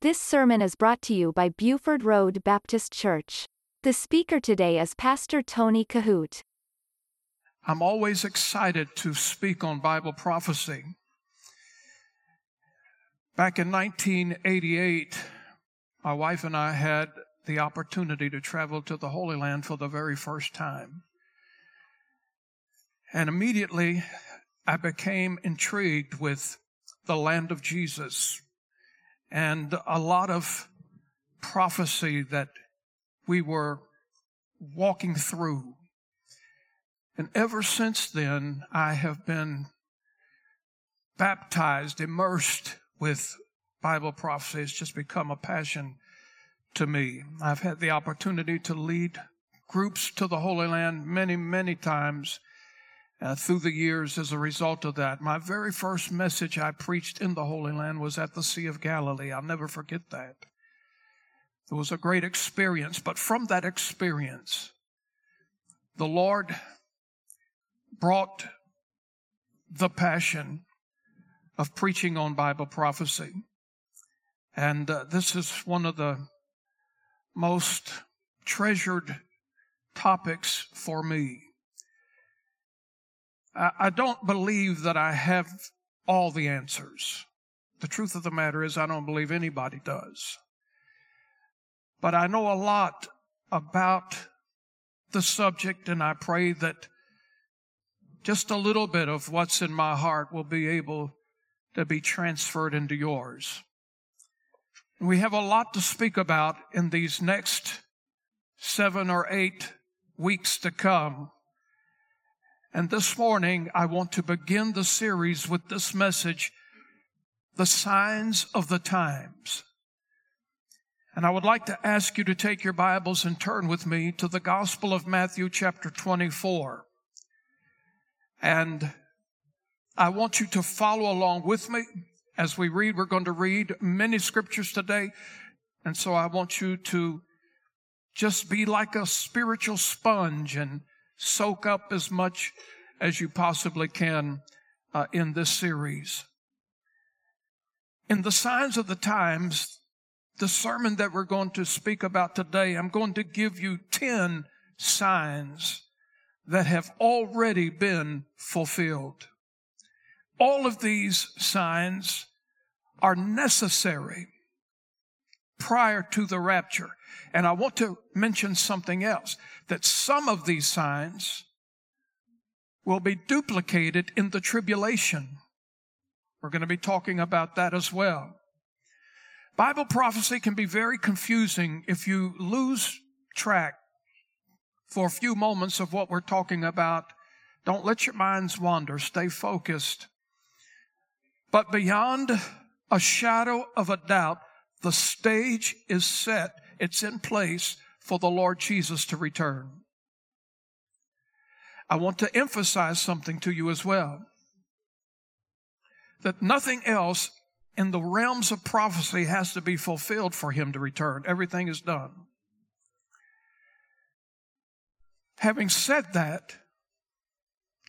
This sermon is brought to you by Buford Road Baptist Church. The speaker today is Pastor Tony Kohout. I'm always excited to speak on Bible prophecy. Back in 1988, my wife and I had the opportunity to travel to the Holy Land for the very first time. And immediately I became intrigued with the land of Jesus and a lot of prophecy that we were walking through. And ever since then, I have been baptized, immersed with Bible prophecy. It's just become a passion to me. I've had the opportunity to lead groups to the Holy Land many, many times uh, through the years as a result of that. My very first message I preached in the Holy Land was at the Sea of Galilee. I'll never forget that. It was a great experience, but from that experience, the Lord brought the passion of preaching on Bible prophecy. And uh, this is one of the most treasured topics for me. I don't believe that I have all the answers. The truth of the matter is, I don't believe anybody does. But I know a lot about the subject, and I pray that just a little bit of what's in my heart will be able to be transferred into yours. We have a lot to speak about in these next seven or eight weeks to come. And this morning, I want to begin the series with this message, The Signs of the Times. And I would like to ask you to take your Bibles and turn with me to the Gospel of Matthew chapter 24. And I want you to follow along with me as we read. We're going to read many scriptures today. And so I want you to just be like a spiritual sponge and soak up as much as you possibly can uh, in this series. In the signs of the times, the sermon that we're going to speak about today, I'm going to give you 10 signs that have already been fulfilled. All of these signs are necessary prior to the rapture. And I want to mention something else that some of these signs will be duplicated in the tribulation. We're going to be talking about that as well. Bible prophecy can be very confusing if you lose track for a few moments of what we're talking about. Don't let your minds wander. Stay focused. But beyond a shadow of a doubt, the stage is set. It's in place for the Lord Jesus to return. I want to emphasize something to you as well. That nothing else in the realms of prophecy has to be fulfilled for him to return. Everything is done. Having said that,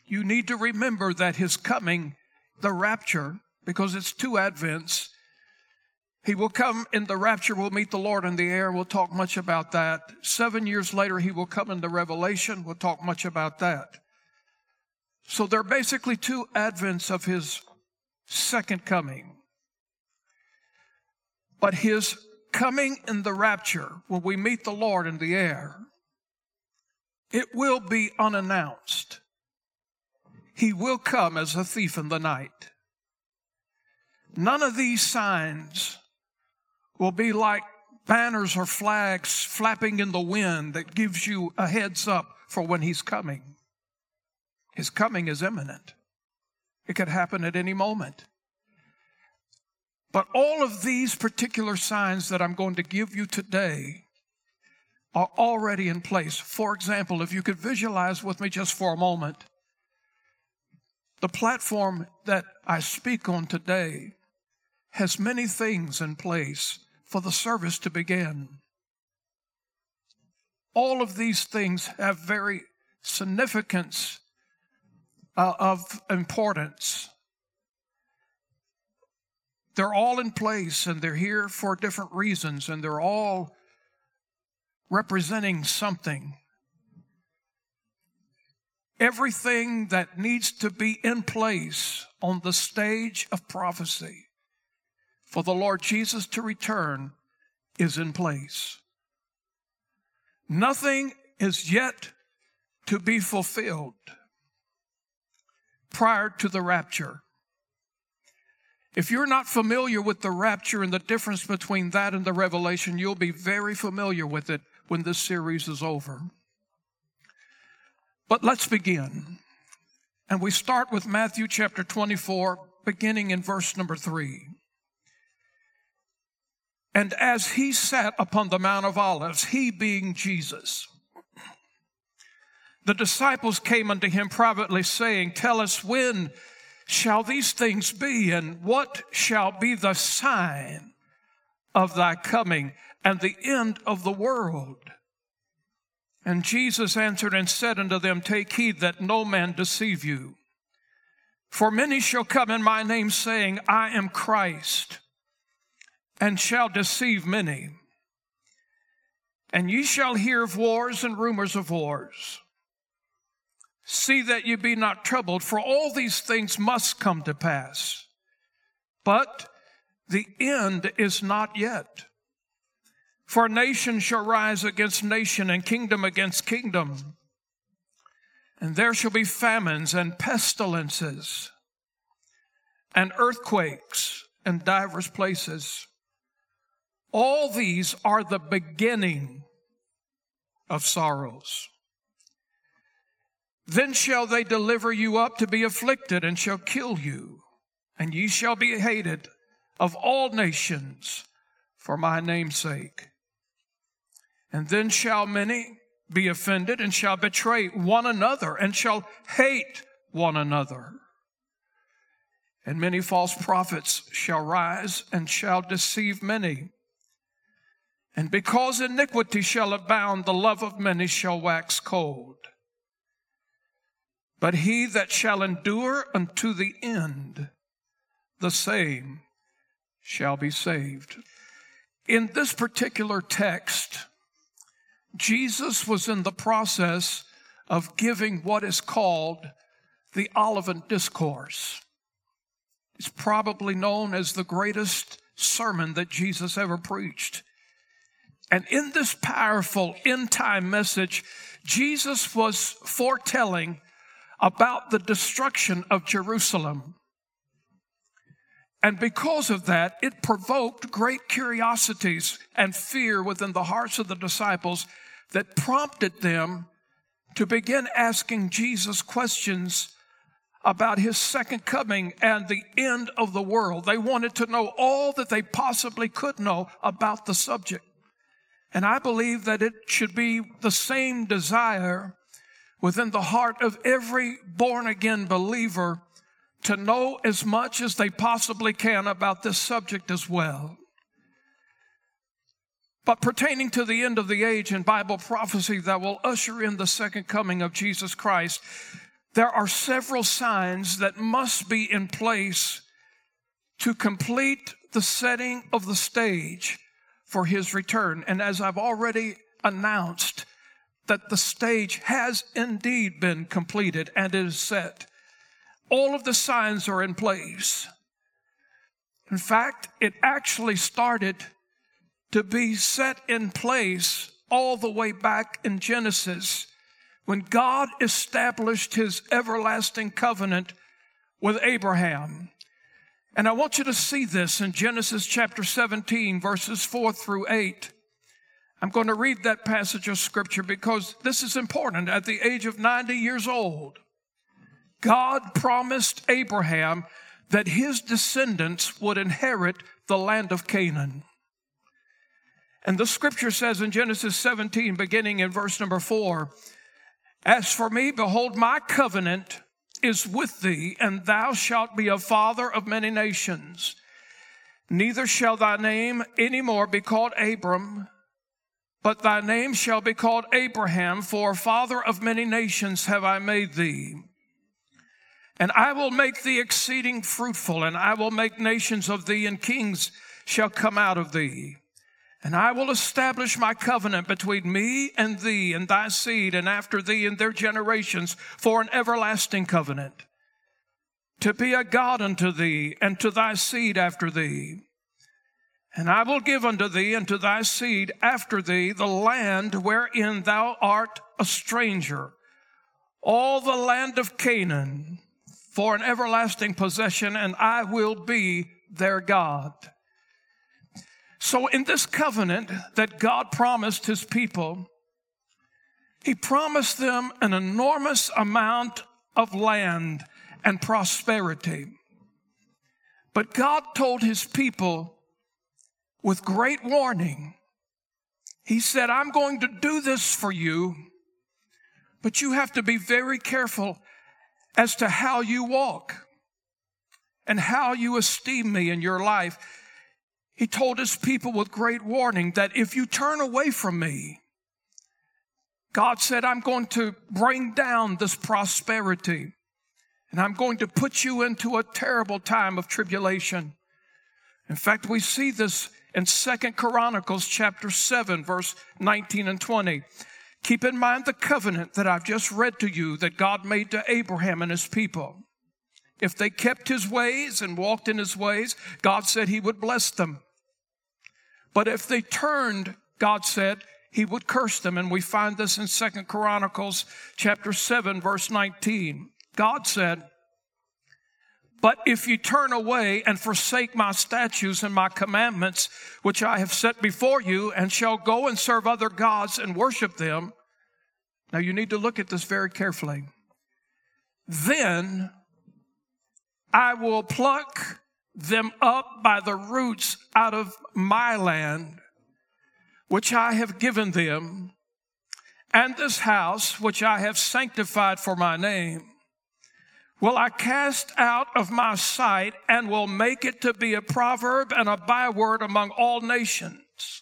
you need to remember that his coming, the rapture, because it's two advents, he will come in the rapture. We'll meet the Lord in the air. We'll talk much about that. Seven years later, he will come in the revelation. We'll talk much about that. So there are basically two advents of his second coming. But his coming in the rapture, when we meet the Lord in the air, it will be unannounced. He will come as a thief in the night. None of these signs will be like banners or flags flapping in the wind that gives you a heads up for when he's coming. His coming is imminent. It could happen at any moment. But all of these particular signs that I'm going to give you today are already in place. For example, if you could visualize with me just for a moment, the platform that I speak on today has many things in place for the service to begin. All of these things have very significance uh, of importance. they're all in place and they're here for different reasons and they're all representing something. Everything that needs to be in place on the stage of prophecy for the Lord Jesus to return is in place. Nothing is yet to be fulfilled prior to the rapture. If you're not familiar with the rapture and the difference between that and the revelation, you'll be very familiar with it when this series is over. But let's begin. And we start with Matthew chapter 24, beginning in verse number 3. And as he sat upon the Mount of Olives, he being Jesus, the disciples came unto him privately, saying, Tell us when shall these things be, and what shall be the sign of thy coming and the end of the world? And Jesus answered and said unto them, Take heed that no man deceive you. For many shall come in my name, saying, I am Christ, and shall deceive many. And ye shall hear of wars and rumors of wars. See that you be not troubled, for all these things must come to pass. But the end is not yet. For nation shall rise against nation and kingdom against kingdom. And there shall be famines and pestilences and earthquakes in divers places. All these are the beginning of sorrows. Then shall they deliver you up to be afflicted and shall kill you, and ye shall be hated of all nations for my name's sake. And then shall many be offended and shall betray one another and shall hate one another. And many false prophets shall rise and shall deceive many. And because iniquity shall abound, the love of many shall wax cold. But he that shall endure unto the end, the same shall be saved. In this particular text, Jesus was in the process of giving what is called the Olivet Discourse. It's probably known as the greatest sermon that Jesus ever preached. And in this powerful end time message, Jesus was foretelling about the destruction of Jerusalem. And because of that, it provoked great curiosities and fear within the hearts of the disciples that prompted them to begin asking Jesus questions about his second coming and the end of the world. They wanted to know all that they possibly could know about the subject. And I believe that it should be the same desire within the heart of every born again believer to know as much as they possibly can about this subject as well. But pertaining to the end of the age and Bible prophecy that will usher in the second coming of Jesus Christ, there are several signs that must be in place to complete the setting of the stage for his return. And as I've already announced, that the stage has indeed been completed and is set. All of the signs are in place. In fact, it actually started to be set in place all the way back in Genesis when God established his everlasting covenant with Abraham. And I want you to see this in Genesis chapter 17, verses 4 through 8. I'm going to read that passage of scripture because this is important. At the age of 90 years old, God promised Abraham that his descendants would inherit the land of Canaan. And the scripture says in Genesis 17, beginning in verse number four, As for me, behold, my covenant is with thee, and thou shalt be a father of many nations. Neither shall thy name any more be called Abram, but thy name shall be called Abraham, for father of many nations have I made thee. And I will make thee exceeding fruitful, and I will make nations of thee, and kings shall come out of thee. And I will establish my covenant between me and thee and thy seed and after thee and their generations for an everlasting covenant. To be a God unto thee and to thy seed after thee. And I will give unto thee and to thy seed after thee the land wherein thou art a stranger, all the land of Canaan for an everlasting possession, and I will be their God. So, in this covenant that God promised his people, he promised them an enormous amount of land and prosperity. But God told his people with great warning, He said, I'm going to do this for you, but you have to be very careful as to how you walk and how you esteem me in your life. He told his people with great warning that if you turn away from me, God said, I'm going to bring down this prosperity and I'm going to put you into a terrible time of tribulation. In fact, we see this in Second Chronicles chapter 7, verse 19 and 20. Keep in mind the covenant that I've just read to you that God made to Abraham and his people. If they kept his ways and walked in his ways, God said he would bless them. But if they turned, God said he would curse them. And we find this in Second Chronicles chapter 7 verse 19. God said, but if you turn away and forsake my statutes and my commandments, which I have set before you, and shall go and serve other gods and worship them, now you need to look at this very carefully. Then I will pluck them up by the roots out of my land, which I have given them, and this house, which I have sanctified for my name, will I cast out of my sight and will make it to be a proverb and a byword among all nations.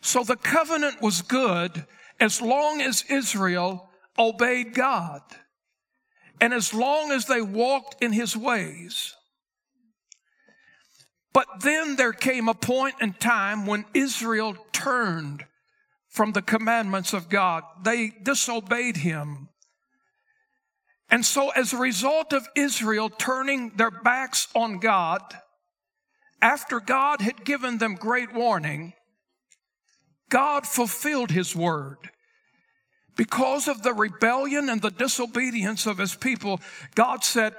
So the covenant was good as long as Israel obeyed God and as long as they walked in his ways. But then there came a point in time when Israel turned from the commandments of God. They disobeyed him. And so, as a result of Israel turning their backs on God, after God had given them great warning, God fulfilled his word. Because of the rebellion and the disobedience of his people, God said,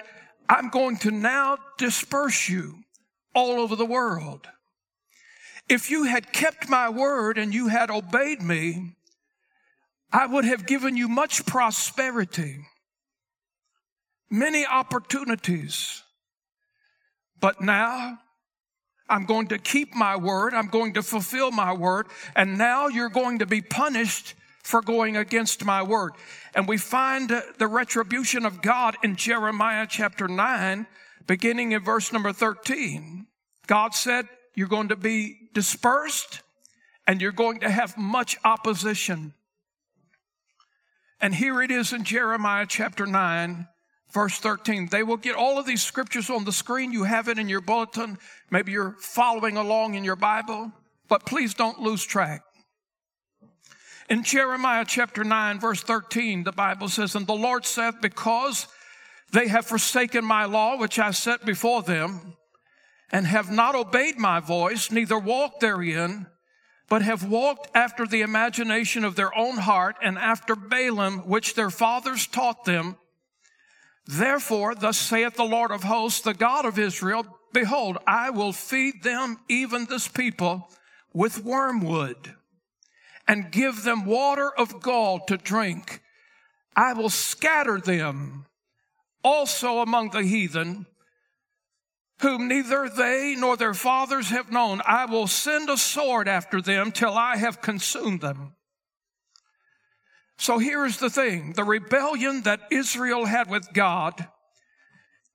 I'm going to now disperse you all over the world. If you had kept my word and you had obeyed me, I would have given you much prosperity, many opportunities. But now I'm going to keep my word. I'm going to fulfill my word. And now you're going to be punished for going against my word. And we find the retribution of God in Jeremiah chapter 9, beginning in verse number 13. God said, You're going to be dispersed and you're going to have much opposition. And here it is in Jeremiah chapter 9, verse 13. They will get all of these scriptures on the screen. You have it in your bulletin. Maybe you're following along in your Bible, but please don't lose track. In Jeremiah chapter 9, verse 13, the Bible says, And the Lord saith, Because they have forsaken my law, which I set before them, and have not obeyed my voice, neither walked therein, but have walked after the imagination of their own heart, and after Baalim, which their fathers taught them. Therefore, thus saith the Lord of hosts, the God of Israel, Behold, I will feed them, even this people, with wormwood and give them water of gall to drink. I will scatter them also among the heathen, whom neither they nor their fathers have known. I will send a sword after them till I have consumed them. So here's the thing the rebellion that Israel had with God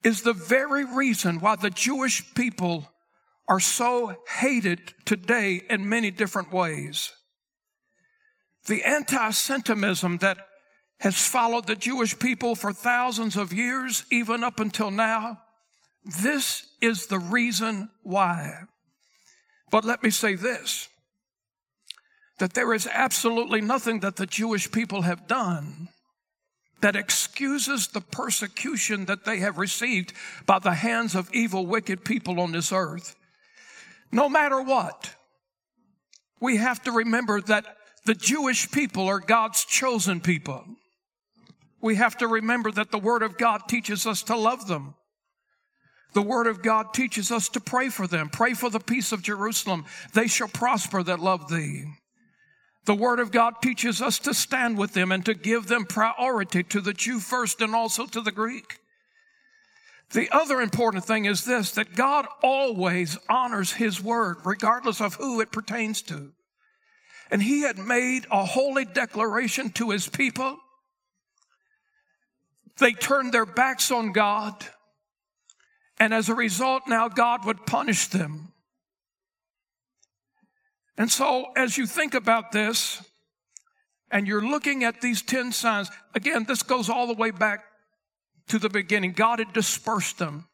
is the very reason why the Jewish people are so hated today in many different ways. The anti Semitism that has followed the Jewish people for thousands of years, even up until now. This is the reason why. But let me say this that there is absolutely nothing that the Jewish people have done that excuses the persecution that they have received by the hands of evil, wicked people on this earth. No matter what, we have to remember that the Jewish people are God's chosen people. We have to remember that the Word of God teaches us to love them. The Word of God teaches us to pray for them. Pray for the peace of Jerusalem. They shall prosper that love thee. The Word of God teaches us to stand with them and to give them priority to the Jew first and also to the Greek. The other important thing is this that God always honors His Word, regardless of who it pertains to. And He had made a holy declaration to His people. They turned their backs on God. And as a result, now God would punish them. And so, as you think about this, and you're looking at these 10 signs, again, this goes all the way back to the beginning. God had dispersed them.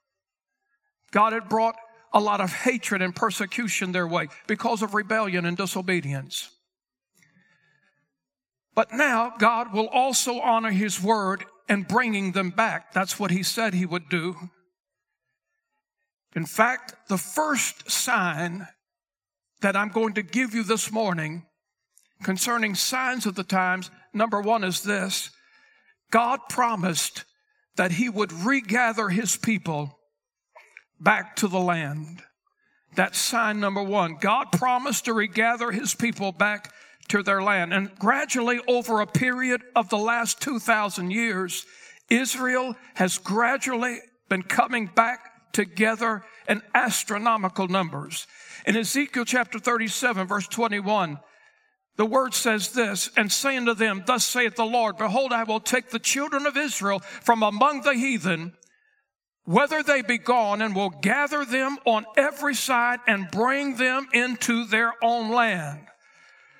God had brought a lot of hatred and persecution their way because of rebellion and disobedience. But now God will also honor his word and bringing them back. That's what he said he would do. In fact, the first sign that I'm going to give you this morning concerning signs of the times, number one is this God promised that he would regather his people back to the land. That's sign number one. God promised to regather his people back to their land. And gradually, over a period of the last 2,000 years, Israel has gradually been coming back together in astronomical numbers. In Ezekiel chapter 37, verse 21, the word says this, and saying to them, Thus saith the Lord, Behold, I will take the children of Israel from among the heathen, whether they be gone, and will gather them on every side and bring them into their own land.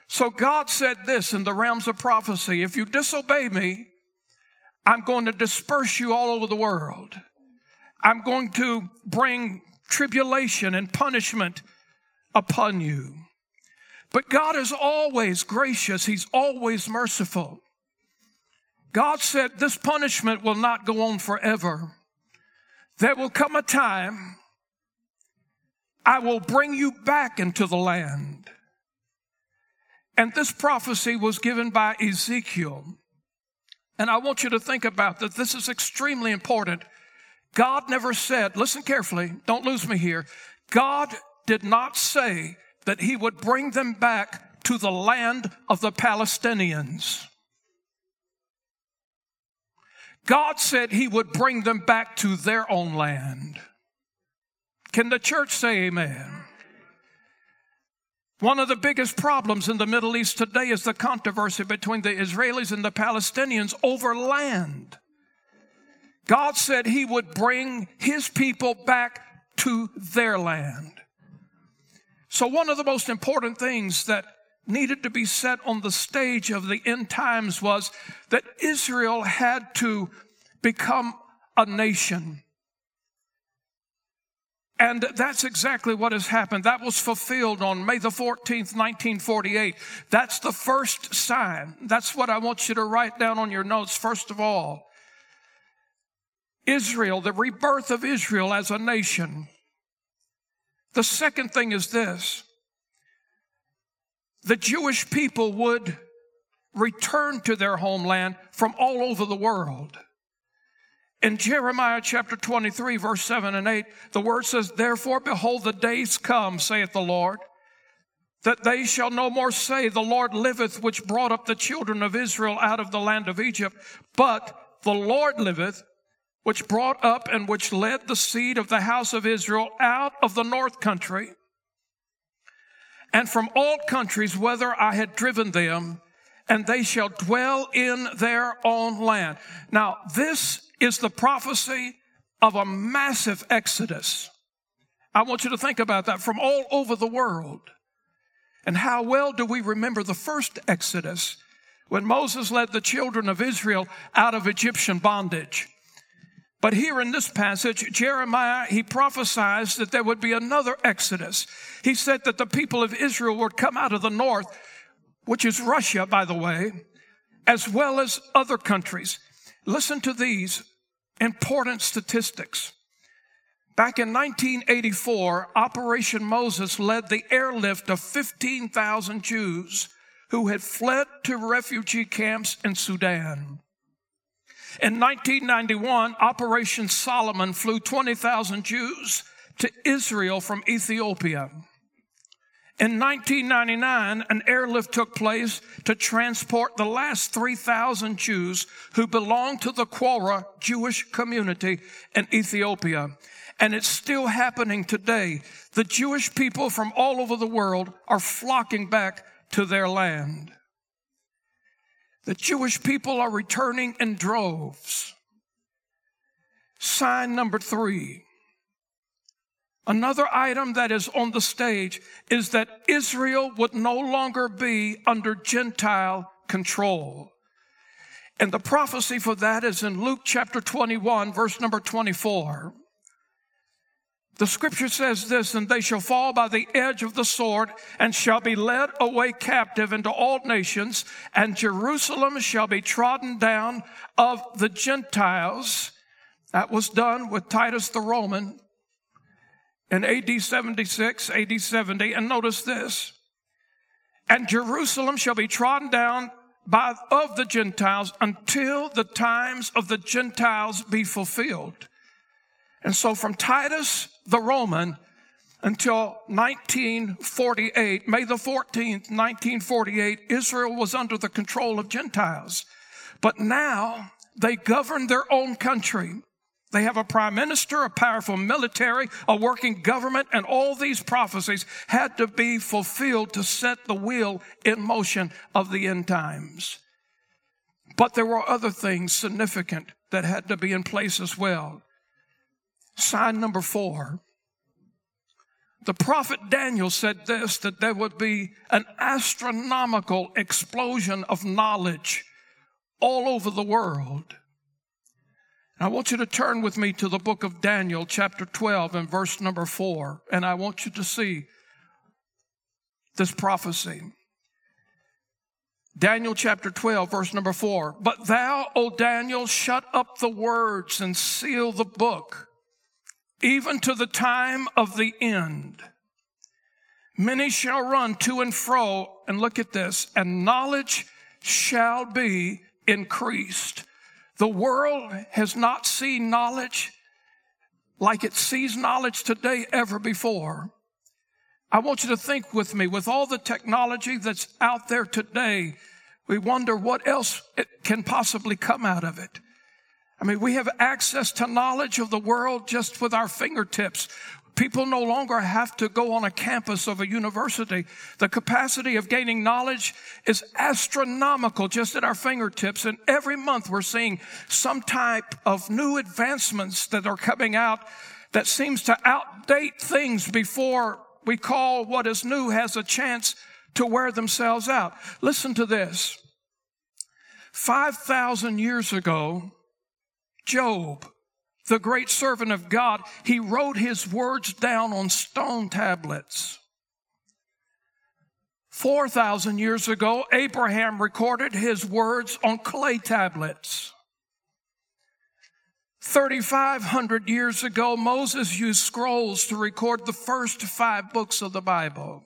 So God said this in the realms of prophecy if you disobey me, I'm going to disperse you all over the world. I'm going to bring tribulation and punishment upon you. But God is always gracious, He's always merciful. God said, This punishment will not go on forever. There will come a time I will bring you back into the land. And this prophecy was given by Ezekiel. And I want you to think about that. This is extremely important. God never said, listen carefully, don't lose me here. God did not say that he would bring them back to the land of the Palestinians. God said he would bring them back to their own land. Can the church say amen? One of the biggest problems in the Middle East today is the controversy between the Israelis and the Palestinians over land. God said he would bring his people back to their land. So, one of the most important things that needed to be set on the stage of the end times was that Israel had to become a nation. And that's exactly what has happened. That was fulfilled on May the 14th, 1948. That's the first sign. That's what I want you to write down on your notes, first of all. Israel, the rebirth of Israel as a nation. The second thing is this. The Jewish people would return to their homeland from all over the world. In Jeremiah chapter 23, verse 7 and 8, the word says, Therefore, behold, the days come, saith the Lord, that they shall no more say, The Lord liveth, which brought up the children of Israel out of the land of Egypt, but the Lord liveth, which brought up and which led the seed of the house of Israel out of the north country, and from all countries, whether I had driven them, and they shall dwell in their own land. Now, this is the prophecy of a massive exodus. I want you to think about that from all over the world. And how well do we remember the first exodus when Moses led the children of Israel out of Egyptian bondage. But here in this passage, Jeremiah, he prophesies that there would be another exodus. He said that the people of Israel would come out of the north, which is Russia, by the way, as well as other countries. Listen to these important statistics. Back in 1984, Operation Moses led the airlift of 15,000 Jews who had fled to refugee camps in Sudan. In 1991, Operation Solomon flew 20,000 Jews to Israel from Ethiopia. In 1999, an airlift took place to transport the last 3,000 Jews who belonged to the Quara Jewish community in Ethiopia. And it's still happening today. The Jewish people from all over the world are flocking back to their land. The Jewish people are returning in droves. Sign number three. Another item that is on the stage is that Israel would no longer be under Gentile control. And the prophecy for that is in Luke chapter 21, verse number 24. The scripture says this, and they shall fall by the edge of the sword and shall be led away captive into all nations, and Jerusalem shall be trodden down of the Gentiles. That was done with Titus the Roman in AD 76, AD 70. And notice this. And Jerusalem shall be trodden down by, of the Gentiles until the times of the Gentiles be fulfilled. And so from Titus the Roman until 1948, May the 14th, 1948, Israel was under the control of Gentiles. But now they govern their own country. They have a prime minister, a powerful military, a working government, and all these prophecies had to be fulfilled to set the wheel in motion of the end times. But there were other things significant that had to be in place as well. Sign number four. The prophet Daniel said this that there would be an astronomical explosion of knowledge all over the world. I want you to turn with me to the book of Daniel, chapter 12, and verse number 4. And I want you to see this prophecy. Daniel chapter 12, verse number 4. But thou, O Daniel, shut up the words and seal the book even to the time of the end. Many shall run to and fro, and look at this, and knowledge shall be increased. The world has not seen knowledge like it sees knowledge today ever before. I want you to think with me, with all the technology that's out there today, we wonder what else can possibly come out of it. I mean, we have access to knowledge of the world just with our fingertips. People no longer have to go on a campus of a university. The capacity of gaining knowledge is astronomical just at our fingertips. And every month we're seeing some type of new advancements that are coming out that seems to outdate things before we call what is new has a chance to wear themselves out. Listen to this. 5,000 years ago, Job, the great servant of God, he wrote his words down on stone tablets. 4,000 years ago, Abraham recorded his words on clay tablets. 3,500 years ago, Moses used scrolls to record the first five books of the Bible.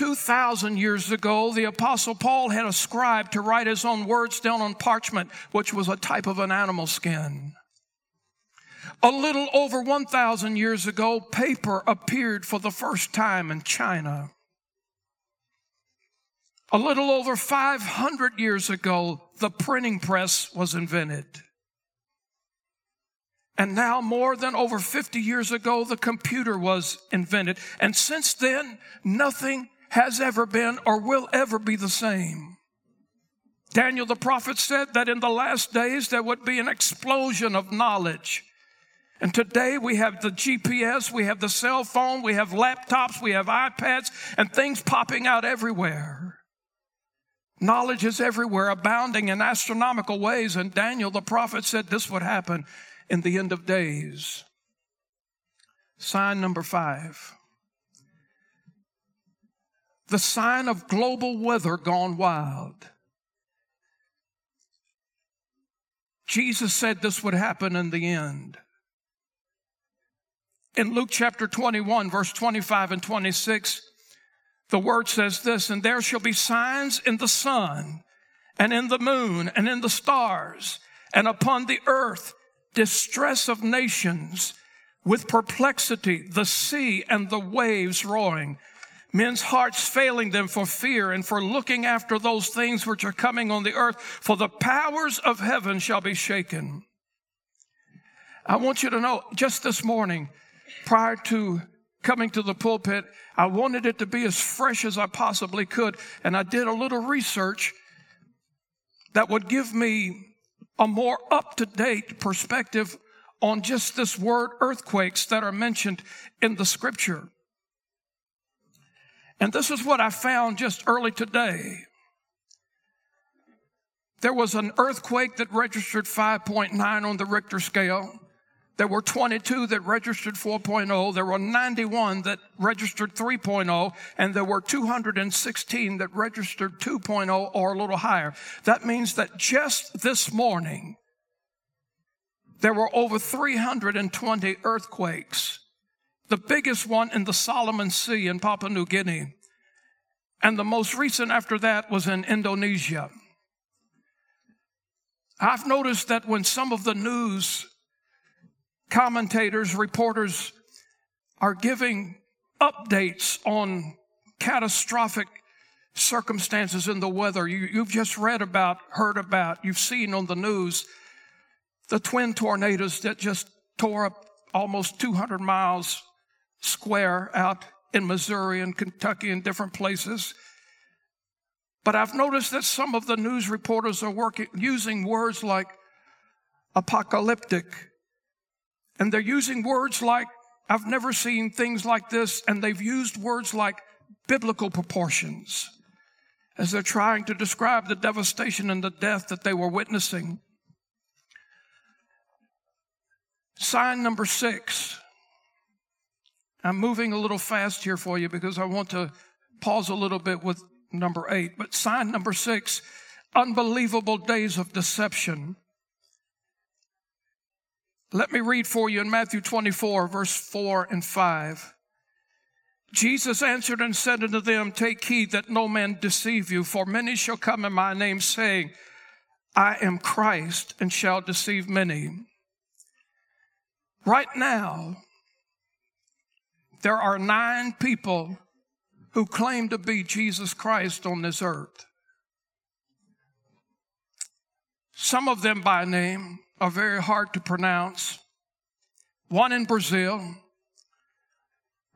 2,000 years ago, the apostle Paul had a scribe to write his own words down on parchment, which was a type of an animal skin. A little over 1,000 years ago, paper appeared for the first time in China. A little over 500 years ago, the printing press was invented. And now, more than over 50 years ago, the computer was invented. And since then, nothing has ever been or will ever be the same. Daniel the prophet said that in the last days there would be an explosion of knowledge. And today we have the GPS, we have the cell phone, we have laptops, we have iPads, and things popping out everywhere. Knowledge is everywhere, abounding in astronomical ways. And Daniel the prophet said this would happen in the end of days. Sign number five. The sign of global weather gone wild. Jesus said this would happen in the end. In Luke chapter 21, verse 25 and 26, the word says this, and there shall be signs in the sun and in the moon and in the stars and upon the earth, distress of nations with perplexity, the sea and the waves roaring, men's hearts failing them for fear and for looking after those things which are coming on the earth, for the powers of heaven shall be shaken. I want you to know just this morning, prior to coming to the pulpit, I wanted it to be as fresh as I possibly could. And I did a little research that would give me a more up to date perspective on just this word earthquakes that are mentioned in the scripture. And this is what I found just early today. There was an earthquake that registered 5.9 on the Richter scale. There were 22 that registered 4.0. There were 91 that registered 3.0. And there were 216 that registered 2.0 or a little higher. That means that just this morning, there were over 320 earthquakes. The biggest one in the Solomon Sea in Papua New Guinea. And the most recent after that was in Indonesia. I've noticed that when some of the news commentators, reporters are giving updates on catastrophic circumstances in the weather. You, have just read about, heard about, you've seen on the news the twin tornadoes that just tore up almost 200 miles square out in Missouri and Kentucky and different places. But I've noticed that some of the news reporters are working, using words like apocalyptic and they're using words like, I've never seen things like this. And they've used words like biblical proportions as they're trying to describe the devastation and the death that they were witnessing. Sign number six. I'm moving a little fast here for you because I want to pause a little bit with number eight. But sign number six, unbelievable days of deception. Let me read for you in Matthew 24, verse 4 and 5. Jesus answered and said unto them, Take heed that no man deceive you, for many shall come in my name, saying, I am Christ, and shall deceive many. Right now, there are nine people who claim to be Jesus Christ on this earth. Some of them by name, are very hard to pronounce. One in Brazil,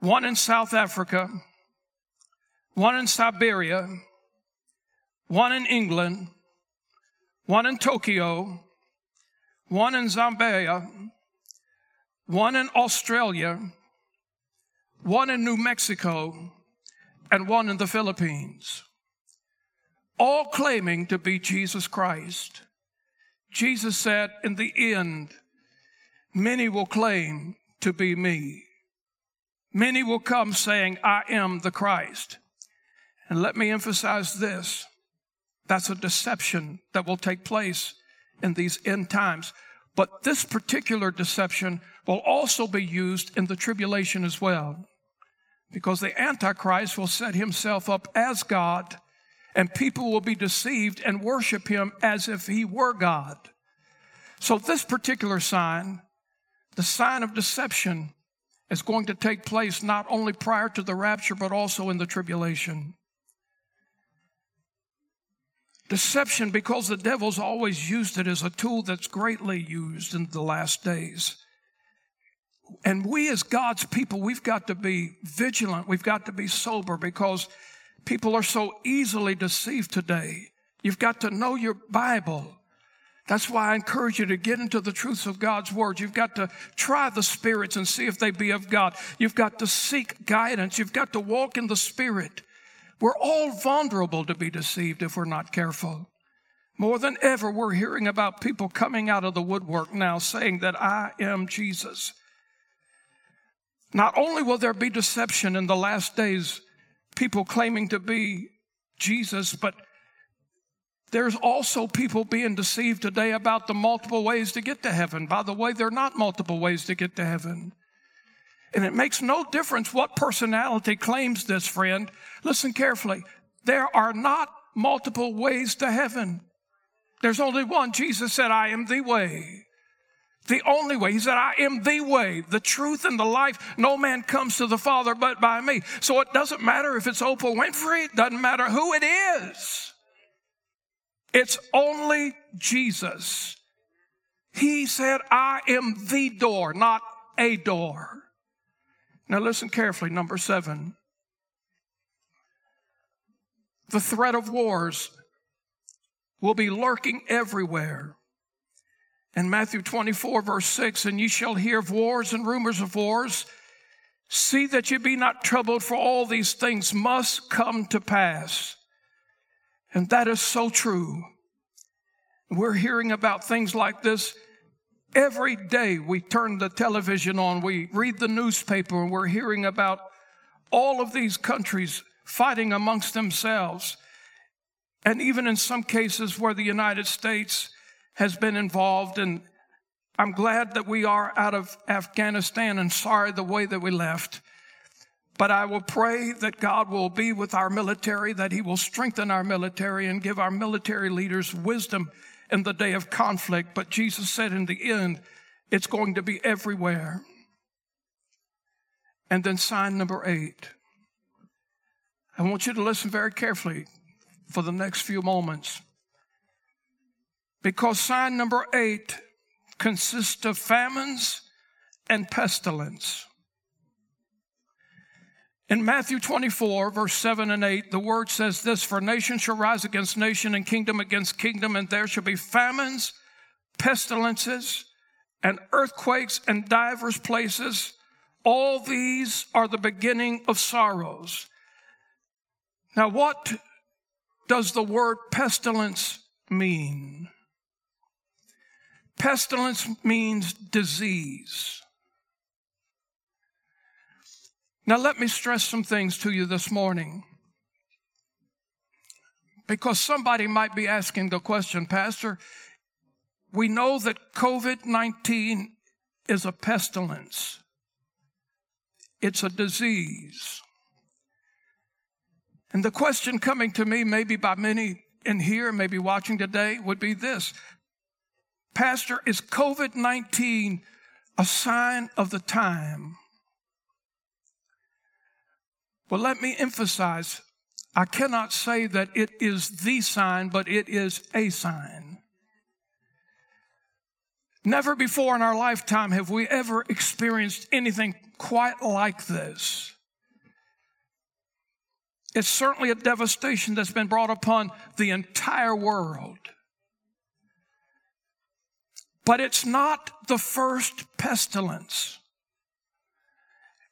one in South Africa, one in Siberia, one in England, one in Tokyo, one in Zambia, one in Australia, one in New Mexico, and one in the Philippines, all claiming to be Jesus Christ. Jesus said, in the end, many will claim to be me. Many will come saying, I am the Christ. And let me emphasize this. That's a deception that will take place in these end times. But this particular deception will also be used in the tribulation as well. Because the Antichrist will set himself up as God and people will be deceived and worship him as if he were God. So, this particular sign, the sign of deception, is going to take place not only prior to the rapture, but also in the tribulation. Deception, because the devil's always used it as a tool that's greatly used in the last days. And we, as God's people, we've got to be vigilant. We've got to be sober because People are so easily deceived today. You've got to know your Bible. That's why I encourage you to get into the truths of God's word. You've got to try the spirits and see if they be of God. You've got to seek guidance. You've got to walk in the spirit. We're all vulnerable to be deceived if we're not careful. More than ever, we're hearing about people coming out of the woodwork now saying that I am Jesus. Not only will there be deception in the last days, people claiming to be Jesus, but there's also people being deceived today about the multiple ways to get to heaven. By the way, there are not multiple ways to get to heaven. And it makes no difference what personality claims this, friend. Listen carefully. There are not multiple ways to heaven. There's only one. Jesus said, I am the way. The only way. He said, I am the way, the truth, and the life. No man comes to the Father but by me. So it doesn't matter if it's Oprah Winfrey. It doesn't matter who it is. It's only Jesus. He said, I am the door, not a door. Now listen carefully. Number seven. The threat of wars will be lurking everywhere. In Matthew 24, verse 6, and ye shall hear of wars and rumors of wars. See that ye be not troubled, for all these things must come to pass. And that is so true. We're hearing about things like this Every day we turn the television on, we read the newspaper, and we're hearing about all of these countries fighting amongst themselves. And even in some cases where the United States has been involved. And I'm glad that we are out of Afghanistan and sorry the way that we left. But I will pray that God will be with our military, that He will strengthen our military and give our military leaders wisdom in the day of conflict, but Jesus said in the end, it's going to be everywhere. And then sign number eight. I want you to listen very carefully for the next few moments. Because sign number eight consists of famines and pestilence. In Matthew 24, verse 7 and 8, the word says this For nation shall rise against nation and kingdom against kingdom, and there shall be famines, pestilences, and earthquakes in divers places. All these are the beginning of sorrows. Now, what does the word pestilence mean? Pestilence means disease. Now, let me stress some things to you this morning. Because somebody might be asking the question, Pastor, we know that COVID 19 is a pestilence, it's a disease. And the question coming to me, maybe by many in here, maybe watching today, would be this Pastor, is COVID 19 a sign of the time? Well, let me emphasize I cannot say that it is the sign, but it is a sign. Never before in our lifetime have we ever experienced anything quite like this. It's certainly a devastation that's been brought upon the entire world. But it's not the first pestilence.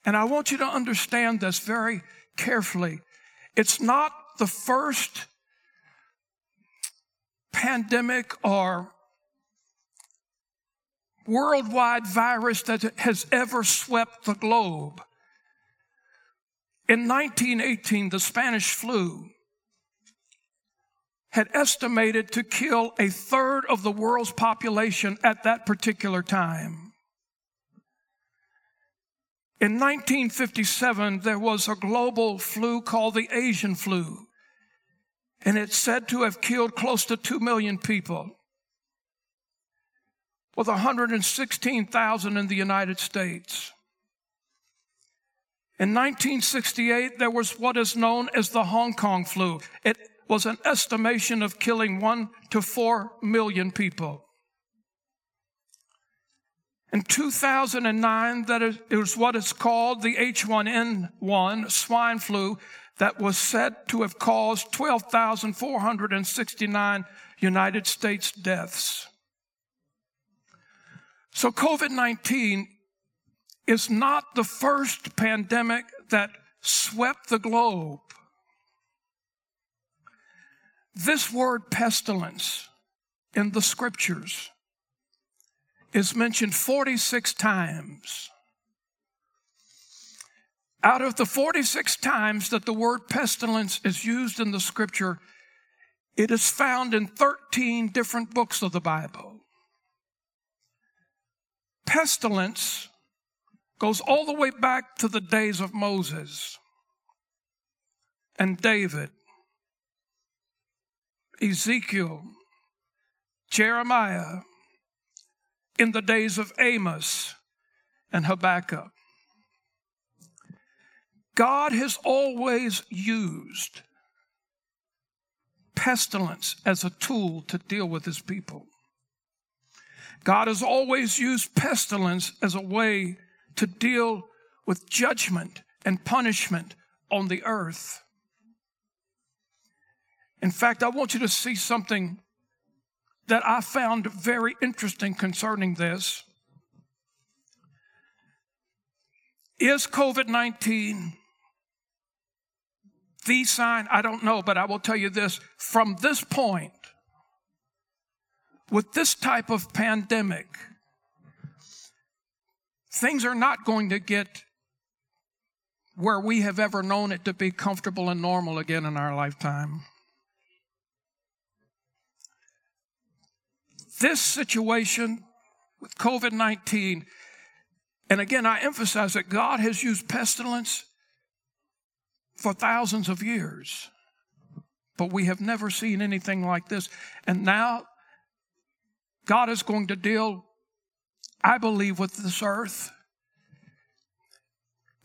And I want you to understand this very carefully. It's not the first pandemic or worldwide virus that has ever swept the globe. In 1918, the Spanish flu had estimated to kill a third of the world's population at that particular time. In 1957, there was a global flu called the Asian flu, and it's said to have killed close to 2 million people, with 116,000 in the United States. In 1968, there was what is known as the Hong Kong flu. It was an estimation of killing 1 to 4 million people. In 2009, that is, it was what is called the H1N1 swine flu that was said to have caused 12,469 United States deaths. So COVID-19 is not the first pandemic that swept the globe. This word pestilence in the scriptures is mentioned 46 times. Out of the 46 times that the word pestilence is used in the scripture, it is found in 13 different books of the Bible. Pestilence goes all the way back to the days of Moses and David, Ezekiel, Jeremiah, in the days of Amos and Habakkuk. God has always used pestilence as a tool to deal with his people. God has always used pestilence as a way to deal with judgment and punishment on the earth. In fact, I want you to see something that I found very interesting concerning this. Is COVID 19 the sign? I don't know, but I will tell you this from this point, with this type of pandemic, things are not going to get where we have ever known it to be comfortable and normal again in our lifetime. This situation with COVID 19, and again, I emphasize that God has used pestilence for thousands of years, but we have never seen anything like this. And now, God is going to deal, I believe, with this earth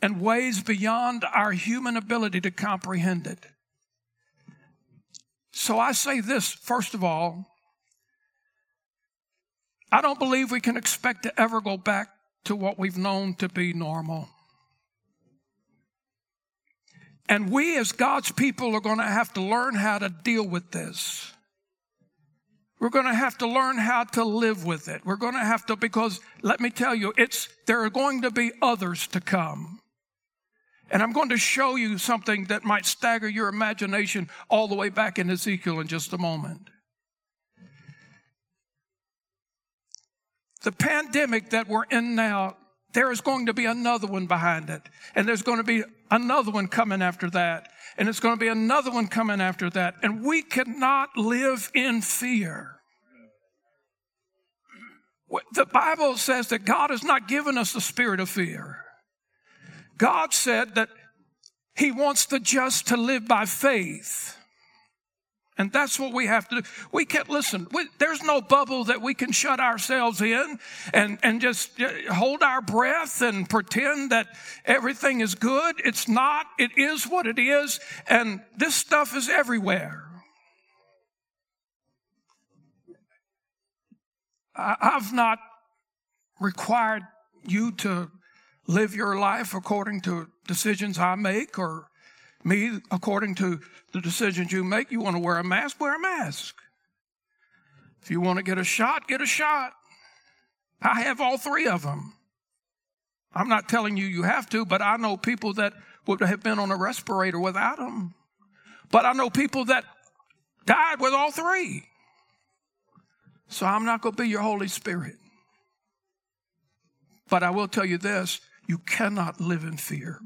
in ways beyond our human ability to comprehend it. So I say this, first of all, I don't believe we can expect to ever go back to what we've known to be normal. And we, as God's people, are going to have to learn how to deal with this. We're going to have to learn how to live with it. We're going to have to, because let me tell you, it's, there are going to be others to come. And I'm going to show you something that might stagger your imagination all the way back in Ezekiel in just a moment. The pandemic that we're in now, there is going to be another one behind it. And there's going to be another one coming after that. And it's going to be another one coming after that. And we cannot live in fear. The Bible says that God has not given us the spirit of fear. God said that He wants the just to live by faith. And that's what we have to do. We can't listen. We, there's no bubble that we can shut ourselves in and, and just uh, hold our breath and pretend that everything is good. It's not. It is what it is. And this stuff is everywhere. I, I've not required you to live your life according to decisions I make or me, according to the decisions you make, you want to wear a mask, wear a mask. If you want to get a shot, get a shot. I have all three of them. I'm not telling you you have to, but I know people that would have been on a respirator without them. But I know people that died with all three. So I'm not going to be your Holy Spirit. But I will tell you this you cannot live in fear.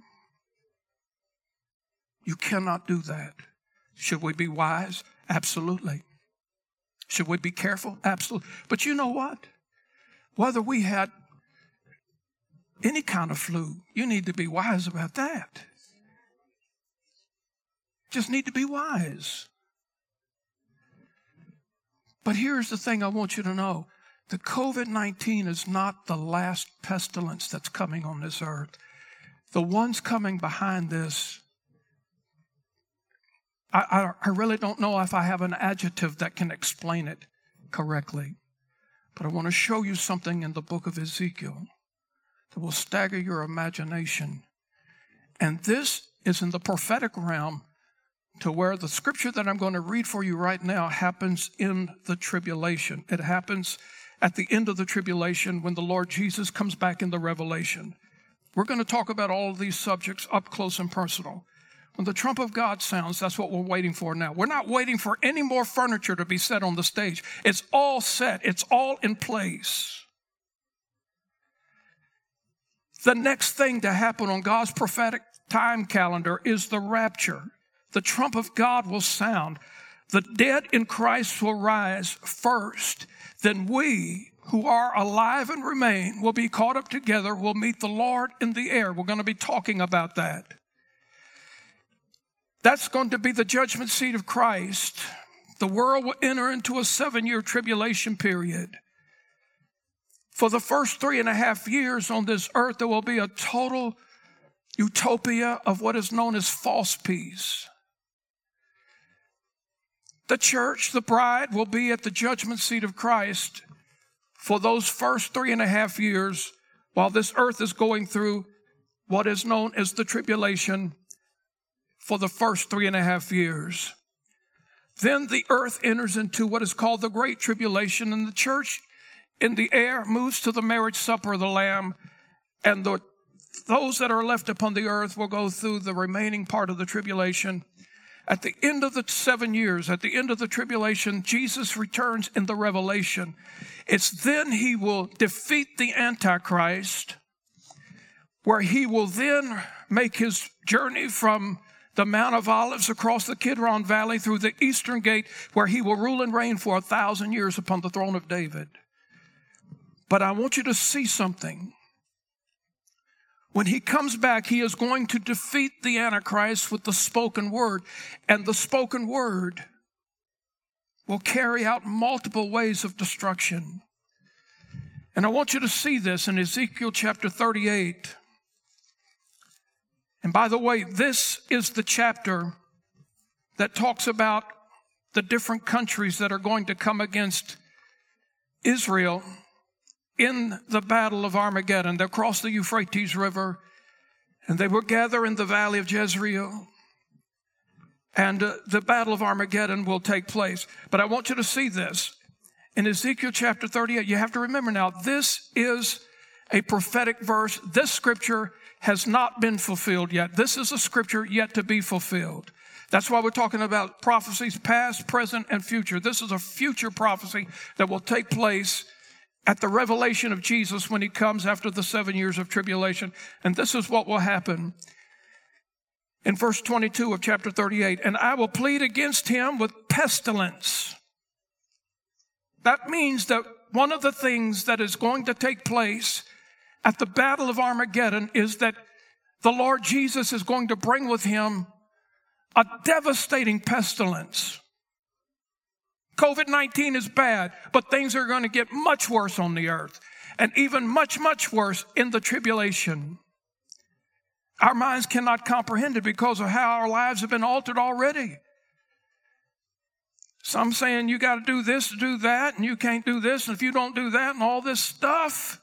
You cannot do that. Should we be wise? Absolutely. Should we be careful? Absolutely. But you know what? Whether we had any kind of flu, you need to be wise about that. Just need to be wise. But here's the thing I want you to know the COVID 19 is not the last pestilence that's coming on this earth. The ones coming behind this I, I, I really don't know if I have an adjective that can explain it correctly. But I want to show you something in the book of Ezekiel that will stagger your imagination. And this is in the prophetic realm to where the scripture that I'm going to read for you right now happens in the tribulation. It happens at the end of the tribulation when the Lord Jesus comes back in the revelation. We're going to talk about all of these subjects up close and personal. When the trump of God sounds, that's what we're waiting for now. We're not waiting for any more furniture to be set on the stage. It's all set, it's all in place. The next thing to happen on God's prophetic time calendar is the rapture. The trump of God will sound. The dead in Christ will rise first. Then we who are alive and remain will be caught up together, will meet the Lord in the air. We're going to be talking about that. That's going to be the judgment seat of Christ. The world will enter into a seven year tribulation period. For the first three and a half years on this earth, there will be a total utopia of what is known as false peace. The church, the bride, will be at the judgment seat of Christ for those first three and a half years while this earth is going through what is known as the tribulation for the first three and a half years. Then the earth enters into what is called the Great Tribulation, and the church in the air moves to the marriage supper of the Lamb, and the, those that are left upon the earth will go through the remaining part of the tribulation. At the end of the seven years, at the end of the tribulation, Jesus returns in the revelation. It's then he will defeat the Antichrist, where he will then make his journey from the Mount of Olives across the Kidron Valley through the eastern gate, where he will rule and reign for a thousand years upon the throne of David. But I want you to see something. When he comes back, he is going to defeat the Antichrist with the spoken word. And the spoken word will carry out multiple ways of destruction. And I want you to see this in Ezekiel chapter 38. And by the way, this is the chapter that talks about the different countries that are going to come against Israel in the battle of Armageddon. They crossed the Euphrates River and they will gather in the valley of Jezreel. And uh, the battle of Armageddon will take place. But I want you to see this. In Ezekiel chapter 38, you have to remember now, this is a prophetic verse. This scripture has not been fulfilled yet. This is a scripture yet to be fulfilled. That's why we're talking about prophecies past, present, and future. This is a future prophecy that will take place at the revelation of Jesus when he comes after the seven years of tribulation. And this is what will happen in verse 22 of chapter 38. And I will plead against him with pestilence. That means that one of the things that is going to take place at the Battle of Armageddon is that the Lord Jesus is going to bring with him a devastating pestilence. COVID 19 is bad, but things are going to get much worse on the earth and even much, much worse in the tribulation. Our minds cannot comprehend it because of how our lives have been altered already. Some saying you got to do this to do that, and you can't do this, and if you don't do that, and all this stuff.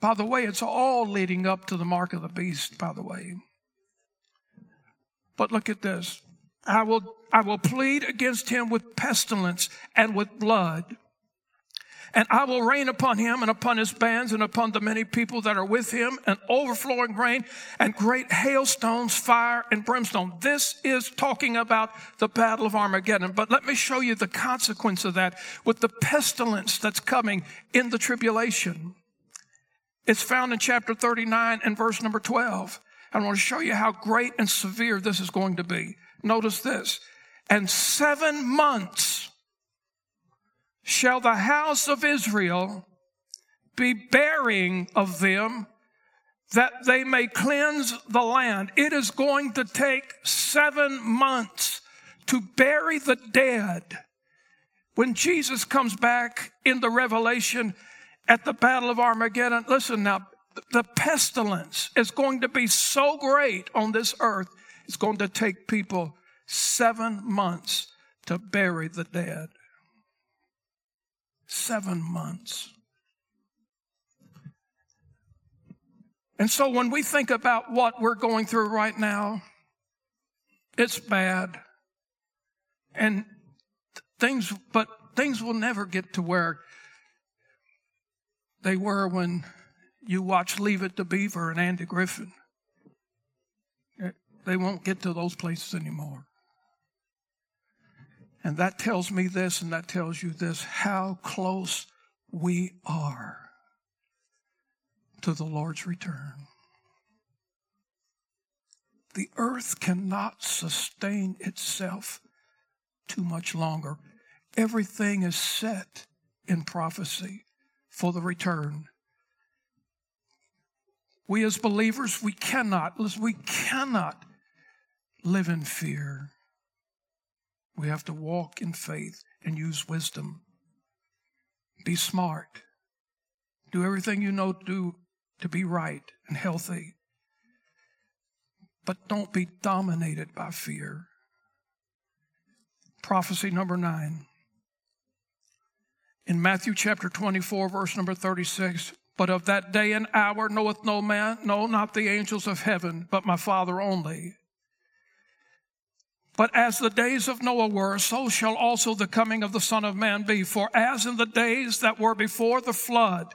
By the way, it's all leading up to the mark of the beast, by the way. But look at this. I will, I will plead against him with pestilence and with blood. And I will rain upon him and upon his bands and upon the many people that are with him an overflowing rain and great hailstones, fire and brimstone. This is talking about the battle of Armageddon. But let me show you the consequence of that with the pestilence that's coming in the tribulation. It's found in chapter 39 and verse number 12. I want to show you how great and severe this is going to be. Notice this. And seven months shall the house of Israel be bearing of them that they may cleanse the land. It is going to take seven months to bury the dead. When Jesus comes back in the revelation, at the Battle of Armageddon. Listen now, the pestilence is going to be so great on this earth, it's going to take people seven months to bury the dead. Seven months. And so when we think about what we're going through right now, it's bad. And things, but things will never get to where they were when you watched Leave It to Beaver and Andy Griffith. Eh, they won't get to those places anymore. And that tells me this and that tells you this how close we are to the Lord's return. The earth cannot sustain itself too much longer. Everything is set in prophecy for the return. We as believers, we cannot, we cannot live in fear. We have to walk in faith and use wisdom. Be smart. Do everything you know to do to be right and healthy. But don't be dominated by fear. Prophecy number nine. In Matthew chapter 24, verse number 36, but of that day and hour knoweth no man, no, not the angels of heaven, but my Father only. But as the days of Noah were, so shall also the coming of the Son of Man be. For as in the days that were before the flood,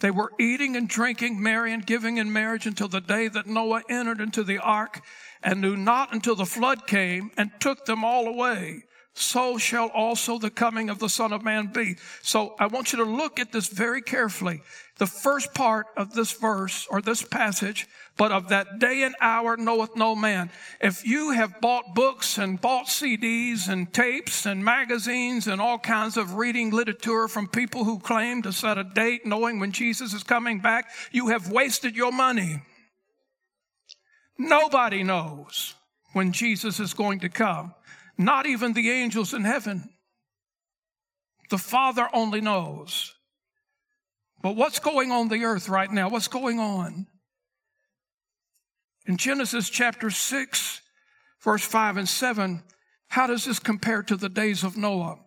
they were eating and drinking, marrying and giving in marriage until the day that Noah entered into the ark and knew not until the flood came and took them all away. So shall also the coming of the Son of Man be. So I want you to look at this very carefully. The first part of this verse or this passage but of that day and hour knoweth no man. If you have bought books and bought CDs and tapes and magazines and all kinds of reading literature from people who claim to set a date knowing when Jesus is coming back, you have wasted your money. Nobody knows when Jesus is going to come, not even the angels in heaven. The Father only knows. But what's going on the earth right now? What's going on? In Genesis chapter 6, verse 5 and 7, how does this compare to the days of Noah?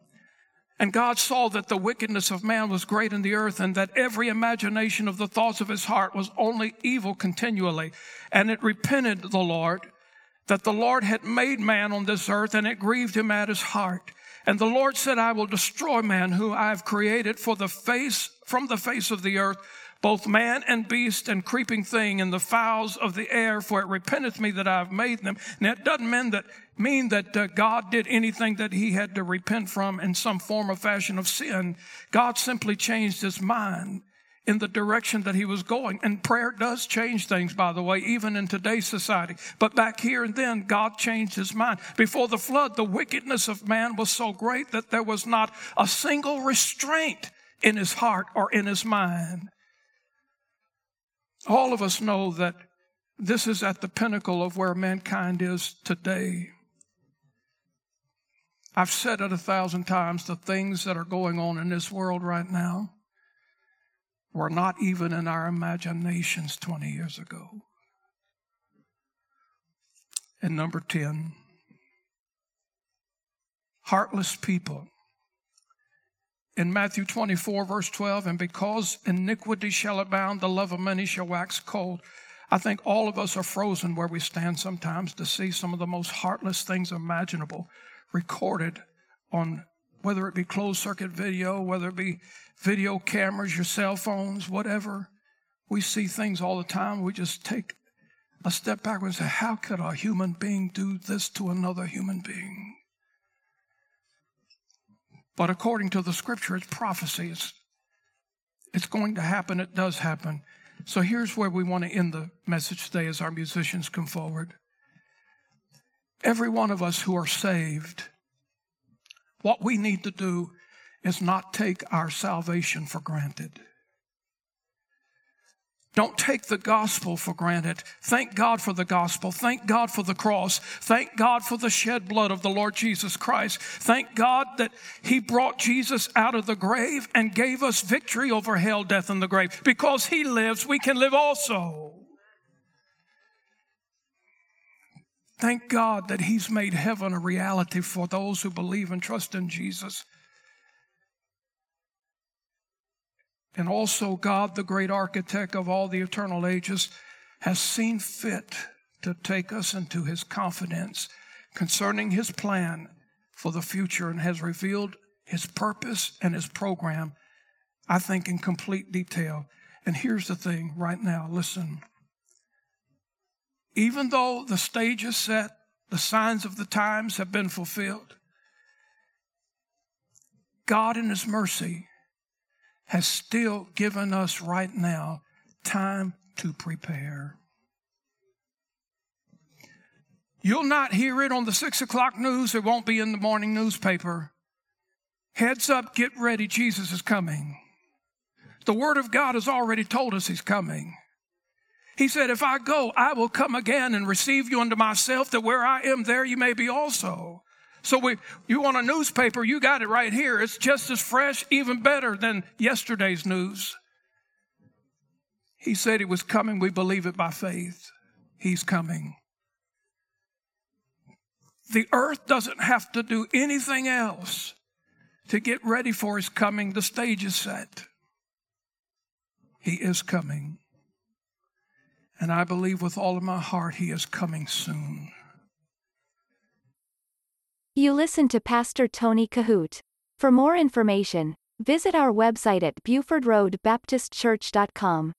And God saw that the wickedness of man was great in the earth, and that every imagination of the thoughts of his heart was only evil continually. And it repented the Lord that the Lord had made man on this earth, and it grieved him at his heart. And the Lord said, I will destroy man who I have created for the face, from the face of the earth, both man and beast and creeping thing and the fowls of the air, for it repenteth me that I have made them. Now it doesn't mean that, mean that uh, God did anything that he had to repent from in some form or fashion of sin. God simply changed his mind in the direction that he was going. And prayer does change things, by the way, even in today's society. But back here and then, God changed his mind. Before the flood, the wickedness of man was so great that there was not a single restraint in his heart or in his mind. All of us know that this is at the pinnacle of where mankind is today. I've said it a thousand times the things that are going on in this world right now were not even in our imaginations 20 years ago. And number 10, heartless people in Matthew 24, verse 12, and because iniquity shall abound, the love of many shall wax cold. I think all of us are frozen where we stand sometimes to see some of the most heartless things imaginable recorded on whether it be closed circuit video, whether it be video cameras, your cell phones, whatever. We see things all the time. We just take a step backwards and say, How could a human being do this to another human being? But according to the scripture, it's prophecy. It's, it's going to happen. It does happen. So here's where we want to end the message today as our musicians come forward. Every one of us who are saved, what we need to do is not take our salvation for granted. Don't take the gospel for granted. Thank God for the gospel. Thank God for the cross. Thank God for the shed blood of the Lord Jesus Christ. Thank God that He brought Jesus out of the grave and gave us victory over hell, death, and the grave. Because He lives, we can live also. Thank God that He's made heaven a reality for those who believe and trust in Jesus. And also, God, the great architect of all the eternal ages, has seen fit to take us into his confidence concerning his plan for the future and has revealed his purpose and his program, I think, in complete detail. And here's the thing right now listen. Even though the stage is set, the signs of the times have been fulfilled, God in His mercy has still given us right now time to prepare. You'll not hear it on the six o'clock news. It won't be in the morning newspaper. Heads up, get ready. Jesus is coming. The Word of God has already told us He's coming. He said, If I go, I will come again and receive you unto myself, that where I am, there you may be also. So we, you want a newspaper, you got it right here. It's just as fresh, even better than yesterday's news. He said he was coming. We believe it by faith. He's coming. The earth doesn't have to do anything else to get ready for his coming. The stage is set. He is coming. And I believe with all of my heart he is coming soon. You listen to Pastor Tony Kohout. For more information, visit our website at BufordRoadBaptistChurch.com.